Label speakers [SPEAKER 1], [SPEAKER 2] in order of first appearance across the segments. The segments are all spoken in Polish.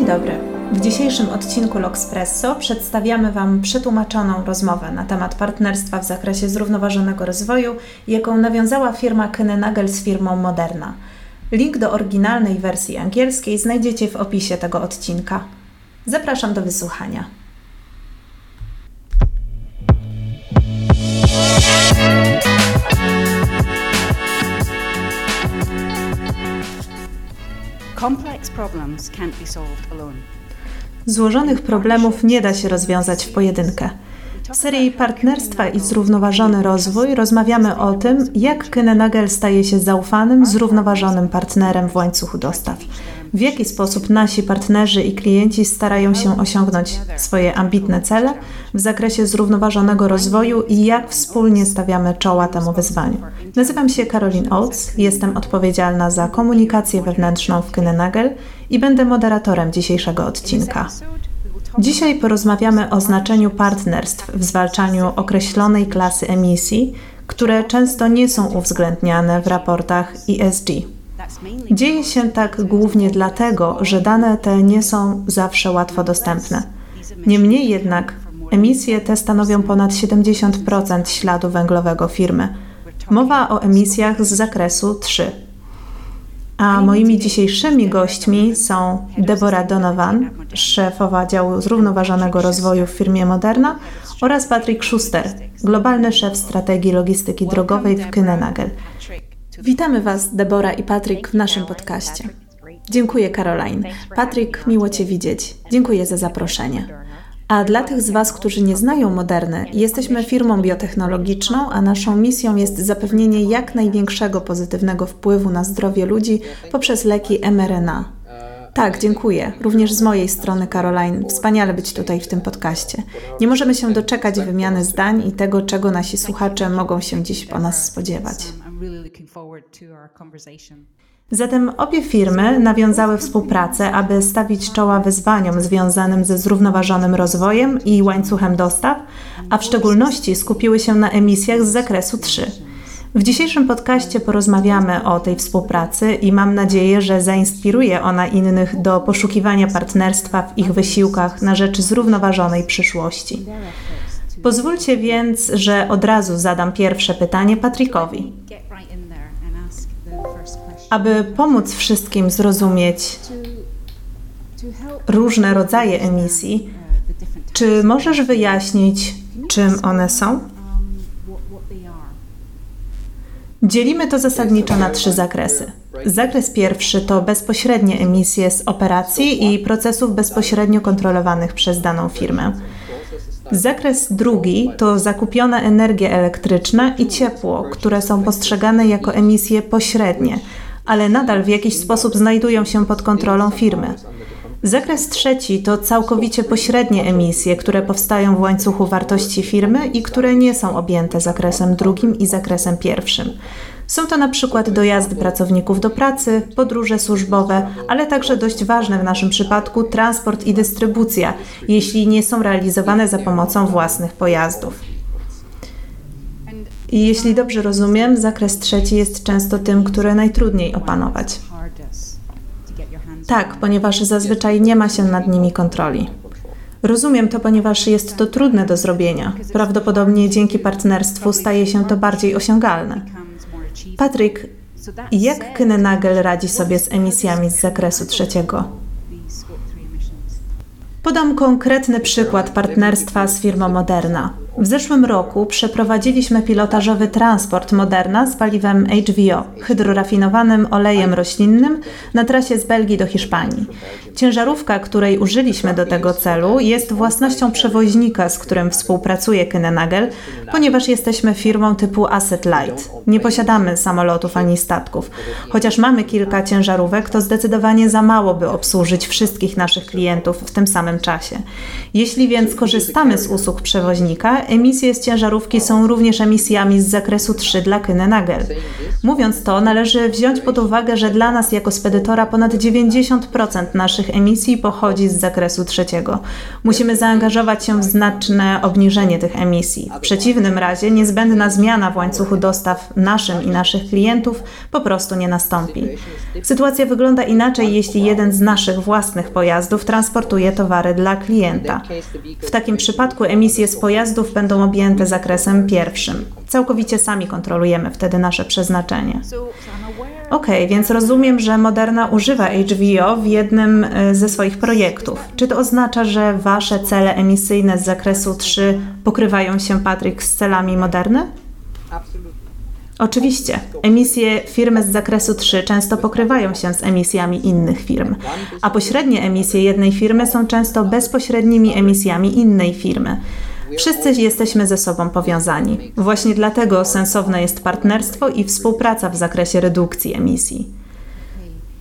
[SPEAKER 1] Dzień dobry. W dzisiejszym odcinku L'Oxpresso przedstawiamy Wam przetłumaczoną rozmowę na temat partnerstwa w zakresie zrównoważonego rozwoju, jaką nawiązała firma Kynenagel z firmą Moderna. Link do oryginalnej wersji angielskiej znajdziecie w opisie tego odcinka. Zapraszam do wysłuchania. Złożonych problemów nie da się rozwiązać w pojedynkę. W serii Partnerstwa i Zrównoważony Rozwój rozmawiamy o tym, jak Kynenagel staje się zaufanym, zrównoważonym partnerem w łańcuchu dostaw. W jaki sposób nasi partnerzy i klienci starają się osiągnąć swoje ambitne cele w zakresie zrównoważonego rozwoju i jak wspólnie stawiamy czoła temu wyzwaniu. Nazywam się Caroline Oates, jestem odpowiedzialna za komunikację wewnętrzną w Kynenagel i będę moderatorem dzisiejszego odcinka. Dzisiaj porozmawiamy o znaczeniu partnerstw w zwalczaniu określonej klasy emisji, które często nie są uwzględniane w raportach ESG. Dzieje się tak głównie dlatego, że dane te nie są zawsze łatwo dostępne. Niemniej jednak emisje te stanowią ponad 70% śladu węglowego firmy. Mowa o emisjach z zakresu 3 a moimi dzisiejszymi gośćmi są Deborah Donovan, szefowa działu zrównoważonego rozwoju w firmie Moderna oraz Patrick Schuster, globalny szef strategii logistyki drogowej w Kynenagel. Witamy Was, Deborah i Patrick, w naszym podcaście. Dziękuję, Caroline. Patrick, miło Cię widzieć. Dziękuję za zaproszenie. A dla tych z Was, którzy nie znają Moderny, jesteśmy firmą biotechnologiczną, a naszą misją jest zapewnienie jak największego pozytywnego wpływu na zdrowie ludzi poprzez leki mRNA. Tak, dziękuję. Również z mojej strony, Caroline. Wspaniale być tutaj w tym podcaście. Nie możemy się doczekać wymiany zdań i tego, czego nasi słuchacze mogą się dziś po nas spodziewać. Zatem obie firmy nawiązały współpracę, aby stawić czoła wyzwaniom związanym ze zrównoważonym rozwojem i łańcuchem dostaw, a w szczególności skupiły się na emisjach z zakresu 3. W dzisiejszym podcaście porozmawiamy o tej współpracy i mam nadzieję, że zainspiruje ona innych do poszukiwania partnerstwa w ich wysiłkach na rzecz zrównoważonej przyszłości. Pozwólcie więc, że od razu zadam pierwsze pytanie Patrickowi aby pomóc wszystkim zrozumieć różne rodzaje emisji, czy możesz wyjaśnić, czym one są? Dzielimy to zasadniczo na trzy zakresy. Zakres pierwszy to bezpośrednie emisje z operacji i procesów bezpośrednio kontrolowanych przez daną firmę. Zakres drugi to zakupiona energia elektryczna i ciepło, które są postrzegane jako emisje pośrednie, ale nadal w jakiś sposób znajdują się pod kontrolą firmy. Zakres trzeci to całkowicie pośrednie emisje, które powstają w łańcuchu wartości firmy i które nie są objęte zakresem drugim i zakresem pierwszym. Są to na przykład dojazdy pracowników do pracy, podróże służbowe, ale także dość ważne w naszym przypadku transport i dystrybucja, jeśli nie są realizowane za pomocą własnych pojazdów. I jeśli dobrze rozumiem, zakres trzeci jest często tym, który najtrudniej opanować. Tak, ponieważ zazwyczaj nie ma się nad nimi kontroli. Rozumiem to, ponieważ jest to trudne do zrobienia. Prawdopodobnie dzięki partnerstwu staje się to bardziej osiągalne. Patryk, jak Kynenagel radzi sobie z emisjami z zakresu trzeciego? Podam konkretny przykład partnerstwa z firmą Moderna. W zeszłym roku przeprowadziliśmy pilotażowy transport Moderna z paliwem HVO, hydrorafinowanym olejem roślinnym, na trasie z Belgii do Hiszpanii. Ciężarówka, której użyliśmy do tego celu, jest własnością przewoźnika, z którym współpracuje Kynenagel, ponieważ jesteśmy firmą typu Asset Light. Nie posiadamy samolotów ani statków. Chociaż mamy kilka ciężarówek, to zdecydowanie za mało, by obsłużyć wszystkich naszych klientów w tym samym czasie. Jeśli więc korzystamy z usług przewoźnika, emisje z ciężarówki są również emisjami z zakresu 3 dla Kynenagel. Mówiąc to, należy wziąć pod uwagę, że dla nas jako spedytora ponad 90% naszych emisji pochodzi z zakresu trzeciego. Musimy zaangażować się w znaczne obniżenie tych emisji. W przeciwnym razie niezbędna zmiana w łańcuchu dostaw naszym i naszych klientów po prostu nie nastąpi. Sytuacja wygląda inaczej, jeśli jeden z naszych własnych pojazdów transportuje towary dla klienta. W takim przypadku emisje z pojazdów będą objęte zakresem pierwszym. Całkowicie sami kontrolujemy wtedy nasze przeznaczenie. Ok, więc rozumiem, że Moderna używa HVO w jednym e, ze swoich projektów. Czy to oznacza, że Wasze cele emisyjne z zakresu 3 pokrywają się, Patryk, z celami Moderny? Oczywiście, emisje firmy z zakresu 3 często pokrywają się z emisjami innych firm, a pośrednie emisje jednej firmy są często bezpośrednimi emisjami innej firmy. Wszyscy jesteśmy ze sobą powiązani. Właśnie dlatego sensowne jest partnerstwo i współpraca w zakresie redukcji emisji.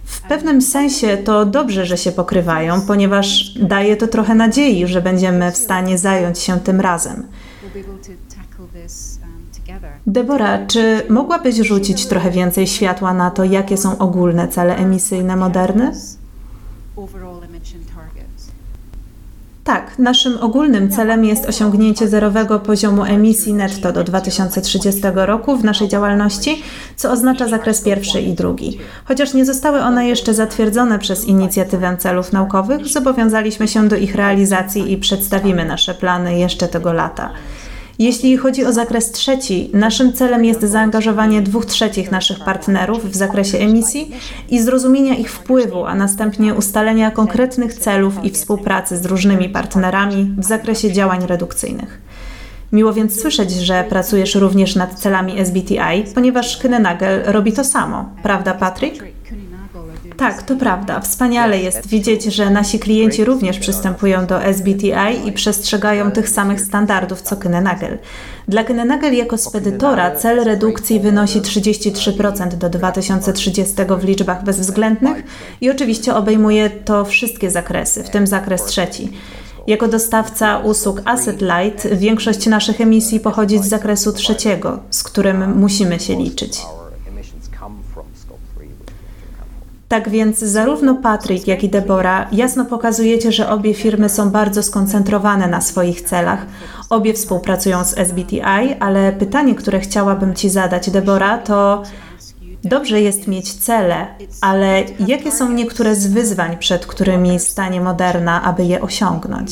[SPEAKER 1] W pewnym sensie to dobrze, że się pokrywają, ponieważ daje to trochę nadziei, że będziemy w stanie zająć się tym razem. Debora, czy mogłabyś rzucić trochę więcej światła na to, jakie są ogólne cele emisyjne moderny? Tak, naszym ogólnym celem jest osiągnięcie zerowego poziomu emisji netto do 2030 roku w naszej działalności, co oznacza zakres pierwszy i drugi. Chociaż nie zostały one jeszcze zatwierdzone przez inicjatywę celów naukowych, zobowiązaliśmy się do ich realizacji i przedstawimy nasze plany jeszcze tego lata. Jeśli chodzi o zakres trzeci, naszym celem jest zaangażowanie dwóch trzecich naszych partnerów w zakresie emisji i zrozumienia ich wpływu, a następnie ustalenia konkretnych celów i współpracy z różnymi partnerami w zakresie działań redukcyjnych. Miło więc słyszeć, że pracujesz również nad celami SBTI, ponieważ Kynenagel robi to samo, prawda, Patrick? Tak, to prawda. Wspaniale jest widzieć, że nasi klienci również przystępują do SBTI i przestrzegają tych samych standardów co Kynenagel. Dla Kynenagel jako spedytora cel redukcji wynosi 33% do 2030 w liczbach bezwzględnych i oczywiście obejmuje to wszystkie zakresy, w tym zakres trzeci. Jako dostawca usług Asset Light większość naszych emisji pochodzi z zakresu trzeciego, z którym musimy się liczyć. Tak więc zarówno Patryk, jak i Debora jasno pokazujecie, że obie firmy są bardzo skoncentrowane na swoich celach. Obie współpracują z SBTI, ale pytanie, które chciałabym Ci zadać, Debora, to dobrze jest mieć cele, ale jakie są niektóre z wyzwań, przed którymi stanie Moderna, aby je osiągnąć?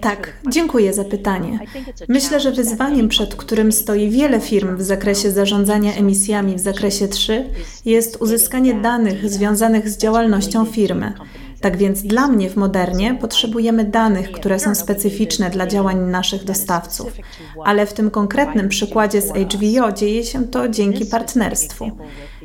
[SPEAKER 1] Tak, dziękuję za pytanie. Myślę, że wyzwaniem, przed którym stoi wiele firm w zakresie zarządzania emisjami w zakresie 3, jest uzyskanie danych związanych z działalnością firmy. Tak więc dla mnie w Modernie potrzebujemy danych, które są specyficzne dla działań naszych dostawców, ale w tym konkretnym przykładzie z HVO dzieje się to dzięki partnerstwu.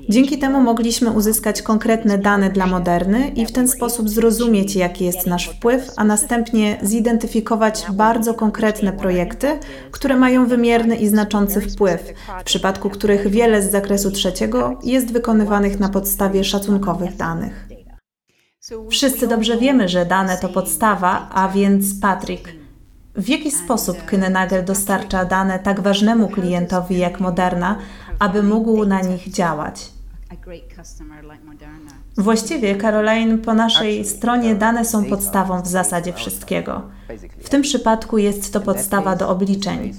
[SPEAKER 1] Dzięki temu mogliśmy uzyskać konkretne dane dla Moderny i w ten sposób zrozumieć, jaki jest nasz wpływ, a następnie zidentyfikować bardzo konkretne projekty, które mają wymierny i znaczący wpływ, w przypadku których wiele z zakresu trzeciego jest wykonywanych na podstawie szacunkowych danych. Wszyscy dobrze wiemy, że dane to podstawa, a więc Patrick. W jaki sposób Kynenagel dostarcza dane tak ważnemu klientowi jak Moderna, aby mógł na nich działać? Właściwie, Caroline, po naszej stronie dane są podstawą w zasadzie wszystkiego. W tym przypadku jest to podstawa do obliczeń.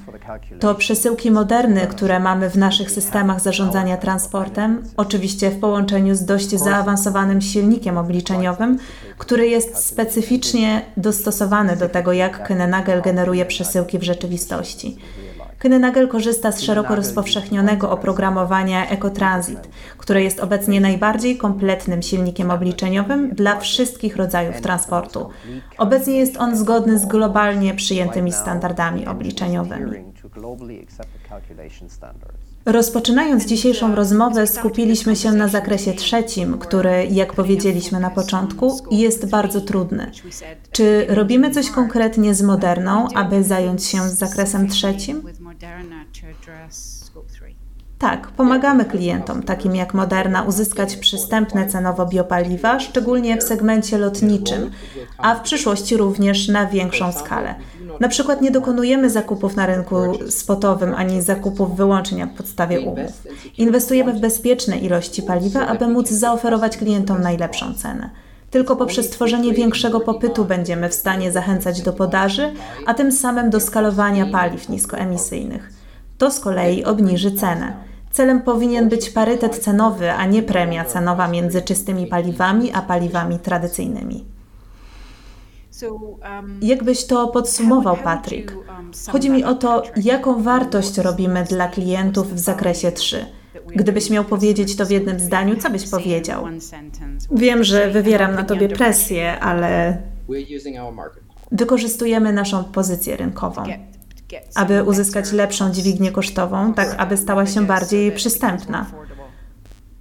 [SPEAKER 1] To przesyłki moderny, które mamy w naszych systemach zarządzania transportem, oczywiście w połączeniu z dość zaawansowanym silnikiem obliczeniowym, który jest specyficznie dostosowany do tego, jak Kynenagel generuje przesyłki w rzeczywistości. Kynenagel korzysta z szeroko rozpowszechnionego oprogramowania EcoTransit, które jest obecnie najbardziej kompletnym silnikiem obliczeniowym dla wszystkich rodzajów transportu. Obecnie jest on zgodny z globalnie przyjętymi standardami obliczeniowymi. Rozpoczynając dzisiejszą rozmowę, skupiliśmy się na zakresie trzecim, który, jak powiedzieliśmy na początku, jest bardzo trudny. Czy robimy coś konkretnie z Moderną, aby zająć się zakresem trzecim? Tak, pomagamy klientom, takim jak Moderna, uzyskać przystępne cenowo biopaliwa, szczególnie w segmencie lotniczym, a w przyszłości również na większą skalę. Na przykład nie dokonujemy zakupów na rynku spotowym ani zakupów wyłącznie na podstawie umów. Inwestujemy w bezpieczne ilości paliwa, aby móc zaoferować klientom najlepszą cenę. Tylko poprzez tworzenie większego popytu będziemy w stanie zachęcać do podaży, a tym samym do skalowania paliw niskoemisyjnych. To z kolei obniży cenę. Celem powinien być parytet cenowy, a nie premia cenowa między czystymi paliwami a paliwami tradycyjnymi. Jakbyś to podsumował, Patrick? Chodzi mi o to, jaką wartość robimy dla klientów w zakresie 3. Gdybyś miał powiedzieć to w jednym zdaniu, co byś powiedział? Wiem, że wywieram na tobie presję, ale wykorzystujemy naszą pozycję rynkową, aby uzyskać lepszą dźwignię kosztową, tak aby stała się bardziej przystępna.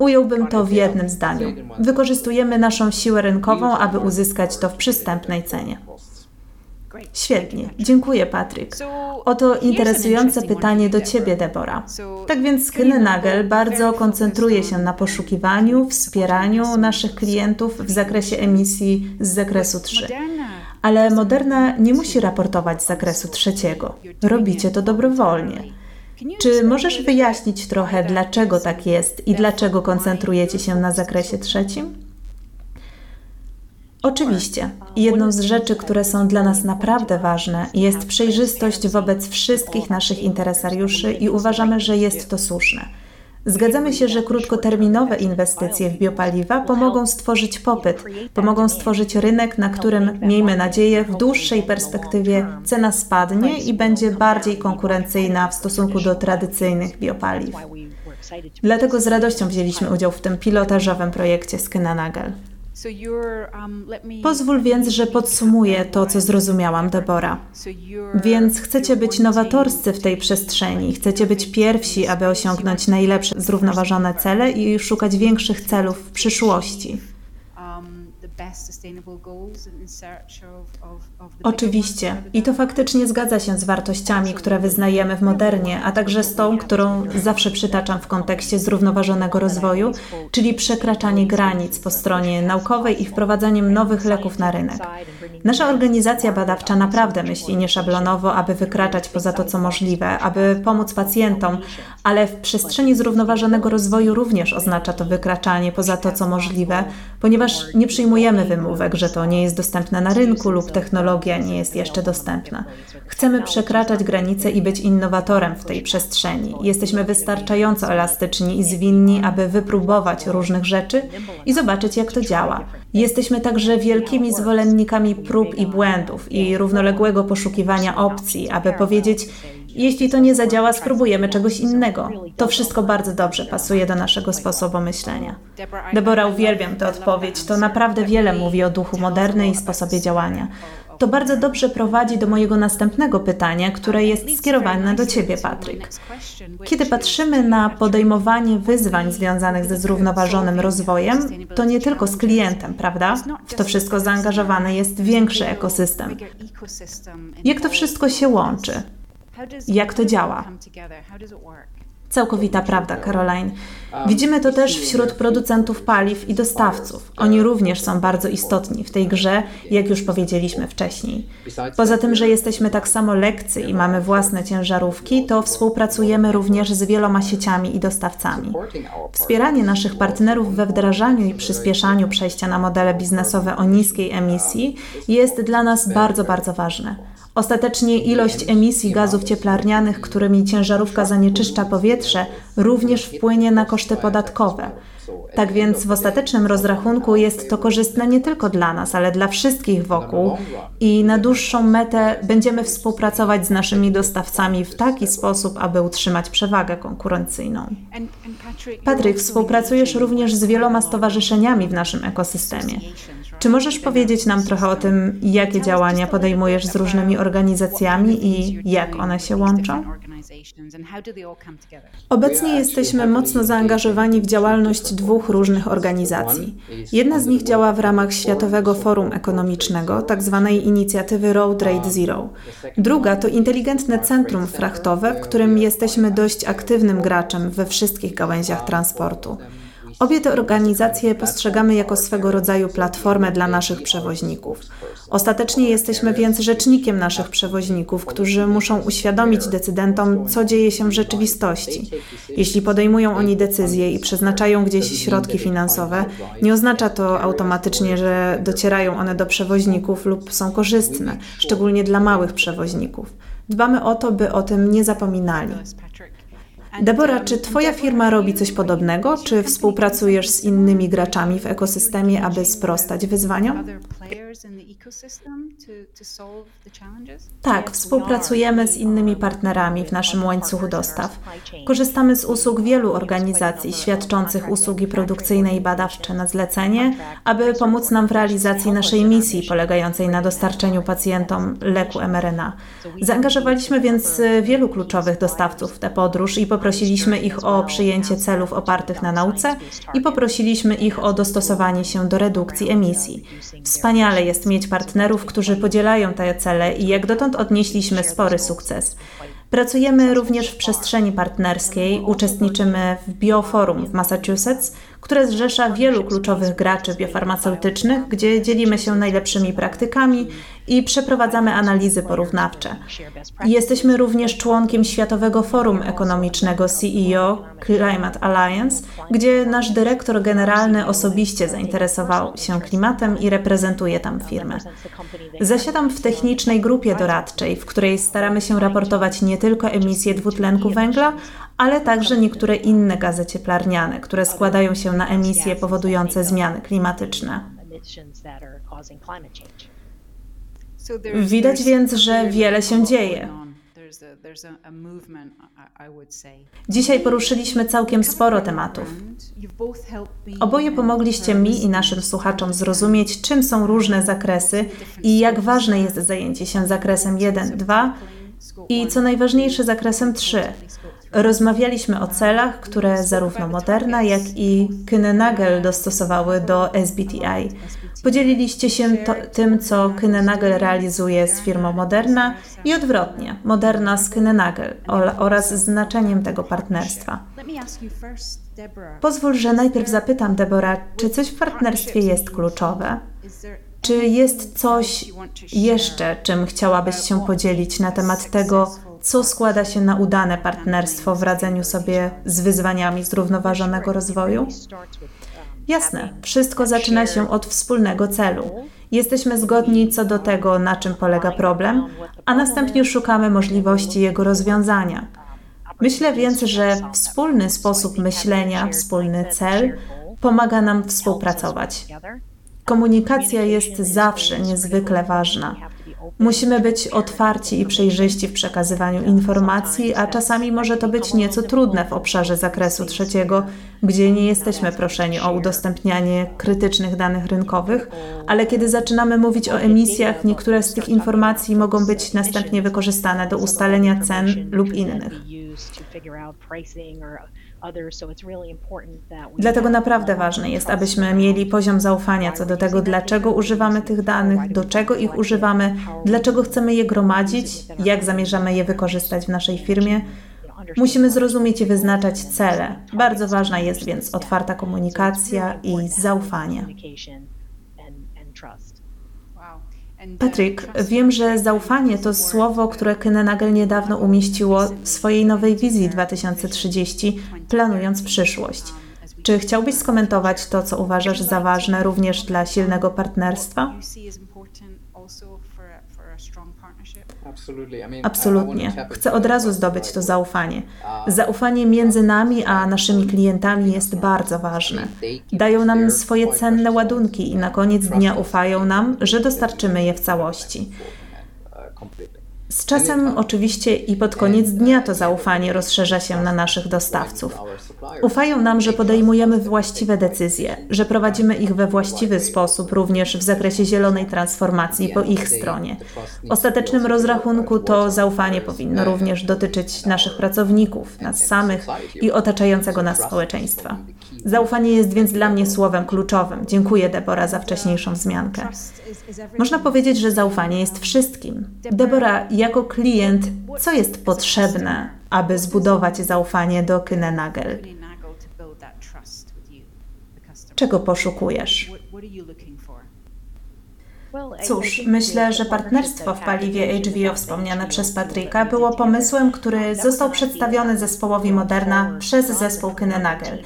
[SPEAKER 1] Ująłbym to w jednym zdaniu. Wykorzystujemy naszą siłę rynkową, aby uzyskać to w przystępnej cenie. Świetnie, dziękuję Patryk. Oto interesujące pytanie do Ciebie, Debora. Tak więc Nagel bardzo koncentruje się na poszukiwaniu, wspieraniu naszych klientów w zakresie emisji z zakresu 3. Ale Moderna nie musi raportować z zakresu trzeciego. Robicie to dobrowolnie. Czy możesz wyjaśnić trochę, dlaczego tak jest i dlaczego koncentrujecie się na zakresie trzecim? Oczywiście. Jedną z rzeczy, które są dla nas naprawdę ważne, jest przejrzystość wobec wszystkich naszych interesariuszy i uważamy, że jest to słuszne. Zgadzamy się, że krótkoterminowe inwestycje w biopaliwa pomogą stworzyć popyt, pomogą stworzyć rynek, na którym, miejmy nadzieję, w dłuższej perspektywie cena spadnie i będzie bardziej konkurencyjna w stosunku do tradycyjnych biopaliw. Dlatego z radością wzięliśmy udział w tym pilotażowym projekcie Skynanagel. Um, Pozwól więc, że podsumuję to, co zrozumiałam, Debora. Więc chcecie być nowatorscy w tej przestrzeni, chcecie być pierwsi, aby osiągnąć najlepsze zrównoważone cele i szukać większych celów w przyszłości. Oczywiście. I to faktycznie zgadza się z wartościami, które wyznajemy w modernie, a także z tą, którą zawsze przytaczam w kontekście zrównoważonego rozwoju, czyli przekraczanie granic po stronie naukowej i wprowadzaniem nowych leków na rynek. Nasza organizacja badawcza naprawdę myśli nieszablonowo, aby wykraczać poza to, co możliwe, aby pomóc pacjentom, ale w przestrzeni zrównoważonego rozwoju również oznacza to wykraczanie poza to, co możliwe, ponieważ nie przyjmujemy wymówek, że to nie jest dostępne na rynku lub technologia nie jest jeszcze dostępna. Chcemy przekraczać granice i być innowatorem w tej przestrzeni. Jesteśmy wystarczająco elastyczni i zwinni, aby wypróbować różnych rzeczy i zobaczyć, jak to działa. Jesteśmy także wielkimi zwolennikami prób i błędów i równoległego poszukiwania opcji, aby powiedzieć, jeśli to nie zadziała, spróbujemy czegoś innego. To wszystko bardzo dobrze pasuje do naszego sposobu myślenia. Debora, uwielbiam tę odpowiedź. To naprawdę wiele mówi o duchu moderny i sposobie działania. To bardzo dobrze prowadzi do mojego następnego pytania, które jest skierowane do Ciebie, Patryk. Kiedy patrzymy na podejmowanie wyzwań związanych ze zrównoważonym rozwojem, to nie tylko z klientem, prawda? W to wszystko zaangażowany jest większy ekosystem. Jak to wszystko się łączy? Jak to działa? Całkowita prawda, Caroline. Widzimy to też wśród producentów paliw i dostawców. Oni również są bardzo istotni w tej grze, jak już powiedzieliśmy wcześniej. Poza tym, że jesteśmy tak samo lekcy i mamy własne ciężarówki, to współpracujemy również z wieloma sieciami i dostawcami. Wspieranie naszych partnerów we wdrażaniu i przyspieszaniu przejścia na modele biznesowe o niskiej emisji jest dla nas bardzo, bardzo ważne. Ostatecznie ilość emisji gazów cieplarnianych, którymi ciężarówka zanieczyszcza powietrze, również wpłynie na koszty podatkowe. Tak więc w ostatecznym rozrachunku jest to korzystne nie tylko dla nas, ale dla wszystkich wokół i na dłuższą metę będziemy współpracować z naszymi dostawcami w taki sposób, aby utrzymać przewagę konkurencyjną. Patryk, współpracujesz również z wieloma stowarzyszeniami w naszym ekosystemie. Czy możesz powiedzieć nam trochę o tym, jakie działania podejmujesz z różnymi organizacjami i jak one się łączą? Obecnie jesteśmy mocno zaangażowani w działalność dwóch różnych organizacji. Jedna z nich działa w ramach Światowego Forum Ekonomicznego, tzw. Tak inicjatywy Road Rate Zero. Druga to inteligentne centrum frachtowe, w którym jesteśmy dość aktywnym graczem we wszystkich gałęziach transportu. Obie te organizacje postrzegamy jako swego rodzaju platformę dla naszych przewoźników. Ostatecznie jesteśmy więc rzecznikiem naszych przewoźników, którzy muszą uświadomić decydentom, co dzieje się w rzeczywistości. Jeśli podejmują oni decyzje i przeznaczają gdzieś środki finansowe, nie oznacza to automatycznie, że docierają one do przewoźników lub są korzystne, szczególnie dla małych przewoźników. Dbamy o to, by o tym nie zapominali. Debora, czy Twoja firma robi coś podobnego? Czy współpracujesz z innymi graczami w ekosystemie, aby sprostać wyzwaniom? Tak, współpracujemy z innymi partnerami w naszym łańcuchu dostaw. Korzystamy z usług wielu organizacji świadczących usługi produkcyjne i badawcze na zlecenie, aby pomóc nam w realizacji naszej misji polegającej na dostarczeniu pacjentom leku mRNA. Zaangażowaliśmy więc wielu kluczowych dostawców w tę podróż i poprosiliśmy ich o przyjęcie celów opartych na nauce i poprosiliśmy ich o dostosowanie się do redukcji emisji. Wspaniale jest mieć partnerów, którzy podzielają te cele i jak dotąd odnieśliśmy spory sukces. Pracujemy również w przestrzeni partnerskiej, uczestniczymy w Bioforum w Massachusetts, które zrzesza wielu kluczowych graczy biofarmaceutycznych, gdzie dzielimy się najlepszymi praktykami i przeprowadzamy analizy porównawcze. Jesteśmy również członkiem Światowego Forum Ekonomicznego CEO Climate Alliance, gdzie nasz dyrektor generalny osobiście zainteresował się klimatem i reprezentuje tam firmę. Zasiadam w technicznej grupie doradczej, w której staramy się raportować nie tylko emisje dwutlenku węgla, ale także niektóre inne gazy cieplarniane, które składają się na emisje powodujące zmiany klimatyczne. Widać więc, że wiele się dzieje. Dzisiaj poruszyliśmy całkiem sporo tematów. Oboje pomogliście mi i naszym słuchaczom zrozumieć, czym są różne zakresy i jak ważne jest zajęcie się zakresem 1, 2 i co najważniejsze zakresem 3. Rozmawialiśmy o celach, które zarówno Moderna, jak i Kühne-Nagel dostosowały do SBTI. Podzieliliście się to, tym, co Kühne-Nagel realizuje z firmą Moderna i odwrotnie, Moderna z Kühne-Nagel oraz znaczeniem tego partnerstwa. Pozwól, że najpierw zapytam Debora, czy coś w partnerstwie jest kluczowe? Czy jest coś jeszcze, czym chciałabyś się podzielić na temat tego, co składa się na udane partnerstwo w radzeniu sobie z wyzwaniami zrównoważonego rozwoju? Jasne, wszystko zaczyna się od wspólnego celu. Jesteśmy zgodni co do tego, na czym polega problem, a następnie szukamy możliwości jego rozwiązania. Myślę więc, że wspólny sposób myślenia, wspólny cel pomaga nam współpracować. Komunikacja jest zawsze niezwykle ważna. Musimy być otwarci i przejrzyści w przekazywaniu informacji, a czasami może to być nieco trudne w obszarze zakresu trzeciego, gdzie nie jesteśmy proszeni o udostępnianie krytycznych danych rynkowych, ale kiedy zaczynamy mówić o emisjach, niektóre z tych informacji mogą być następnie wykorzystane do ustalenia cen lub innych. Dlatego naprawdę ważne jest, abyśmy mieli poziom zaufania co do tego, dlaczego używamy tych danych, do czego ich używamy, dlaczego chcemy je gromadzić, jak zamierzamy je wykorzystać w naszej firmie. Musimy zrozumieć i wyznaczać cele. Bardzo ważna jest więc otwarta komunikacja i zaufanie. Patrick, wiem, że zaufanie to słowo, które Kenenagel niedawno umieściło w swojej nowej wizji 2030, planując przyszłość. Czy chciałbyś skomentować to, co uważasz za ważne również dla silnego partnerstwa? Absolutnie. Chcę od razu zdobyć to zaufanie. Zaufanie między nami a naszymi klientami jest bardzo ważne. Dają nam swoje cenne ładunki i na koniec dnia ufają nam, że dostarczymy je w całości. Z czasem oczywiście i pod koniec dnia to zaufanie rozszerza się na naszych dostawców. Ufają nam, że podejmujemy właściwe decyzje, że prowadzimy ich we właściwy sposób, również w zakresie zielonej transformacji po ich stronie. W ostatecznym rozrachunku to zaufanie powinno również dotyczyć naszych pracowników, nas samych i otaczającego nas społeczeństwa. Zaufanie jest więc dla mnie słowem kluczowym. Dziękuję, Debora, za wcześniejszą wzmiankę. Można powiedzieć, że zaufanie jest wszystkim. Debora, jako klient, co jest potrzebne, aby zbudować zaufanie do?
[SPEAKER 2] Really Nagel to build
[SPEAKER 1] Cóż, myślę, że partnerstwo w paliwie HVO wspomniane przez Patryka było pomysłem, który został przedstawiony zespołowi Moderna przez zespół Kynenagel.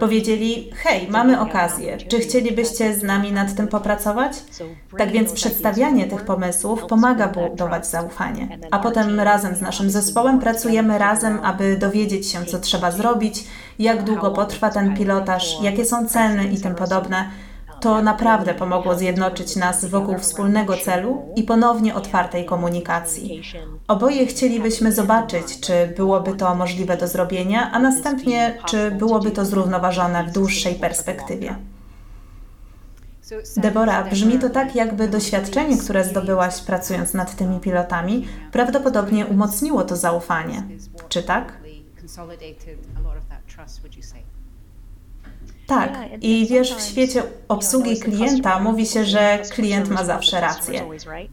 [SPEAKER 1] Powiedzieli, hej, mamy okazję, czy chcielibyście z nami nad tym popracować? Tak więc przedstawianie tych pomysłów pomaga budować zaufanie. A potem razem z naszym zespołem pracujemy razem, aby dowiedzieć się, co trzeba zrobić, jak długo potrwa ten pilotaż, jakie są ceny i tym podobne. To naprawdę pomogło zjednoczyć nas wokół wspólnego celu i ponownie otwartej komunikacji. Oboje chcielibyśmy zobaczyć, czy byłoby to możliwe do zrobienia, a następnie, czy byłoby to zrównoważone w dłuższej perspektywie. Debora, brzmi to tak, jakby doświadczenie, które zdobyłaś pracując nad tymi pilotami, prawdopodobnie umocniło to zaufanie. Czy tak? Tak. I wiesz, w świecie obsługi klienta mówi się, że klient ma zawsze rację.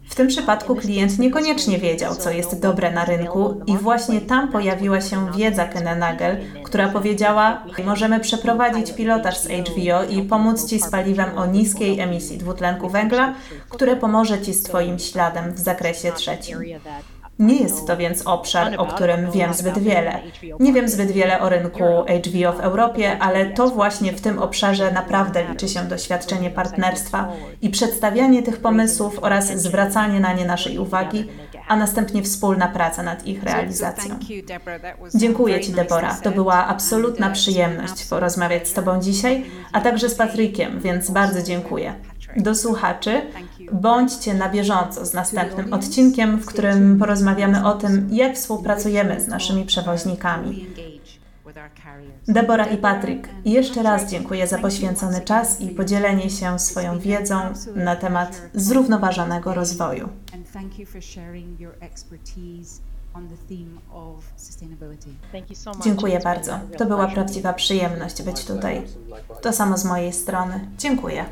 [SPEAKER 1] W tym przypadku klient niekoniecznie wiedział, co jest dobre na rynku i właśnie tam pojawiła się wiedza Kennenagel, która powiedziała, możemy przeprowadzić pilotaż z HVO i pomóc Ci z paliwem o niskiej emisji dwutlenku węgla, które pomoże Ci z Twoim śladem w zakresie trzecim. Nie jest to więc obszar, o którym wiem zbyt wiele. Nie wiem zbyt wiele o rynku HVO w Europie, ale to właśnie w tym obszarze naprawdę liczy się doświadczenie partnerstwa i przedstawianie tych pomysłów oraz zwracanie na nie naszej uwagi, a następnie wspólna praca nad ich realizacją. Dziękuję Ci, Debora. To była absolutna przyjemność porozmawiać z Tobą dzisiaj, a także z Patrykiem, więc bardzo dziękuję. Do słuchaczy, bądźcie na bieżąco z następnym odcinkiem, w którym porozmawiamy o tym, jak współpracujemy z naszymi przewoźnikami. Debora i Patryk, jeszcze raz dziękuję za poświęcony czas i podzielenie się swoją wiedzą na temat zrównoważonego rozwoju. Dziękuję bardzo. To była prawdziwa przyjemność być tutaj. To samo z mojej strony. Dziękuję.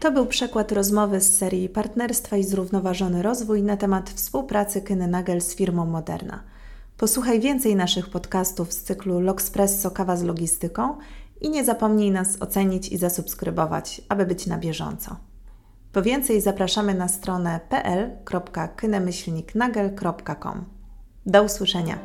[SPEAKER 1] To był przekład rozmowy z serii Partnerstwa i Zrównoważony Rozwój na temat współpracy Kynenagel z firmą Moderna. Posłuchaj więcej naszych podcastów z cyklu Logspresso Kawa z Logistyką i nie zapomnij nas ocenić i zasubskrybować, aby być na bieżąco. Po więcej zapraszamy na stronę pl.kynemyślniknagel.com. Do usłyszenia.